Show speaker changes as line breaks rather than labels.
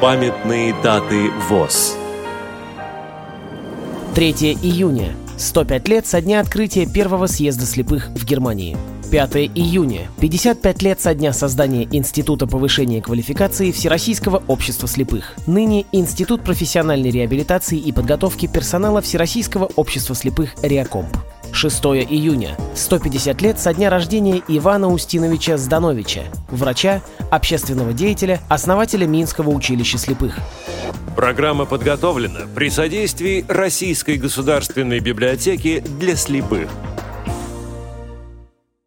Памятные даты ВОЗ
3 июня. 105 лет со дня открытия первого съезда слепых в Германии. 5 июня. 55 лет со дня создания Института повышения квалификации Всероссийского общества слепых. Ныне Институт профессиональной реабилитации и подготовки персонала Всероссийского общества слепых «Реакомп». 6 июня. 150 лет со дня рождения Ивана Устиновича Здановича, врача, общественного деятеля, основателя Минского училища слепых.
Программа подготовлена при содействии Российской государственной библиотеки для слепых –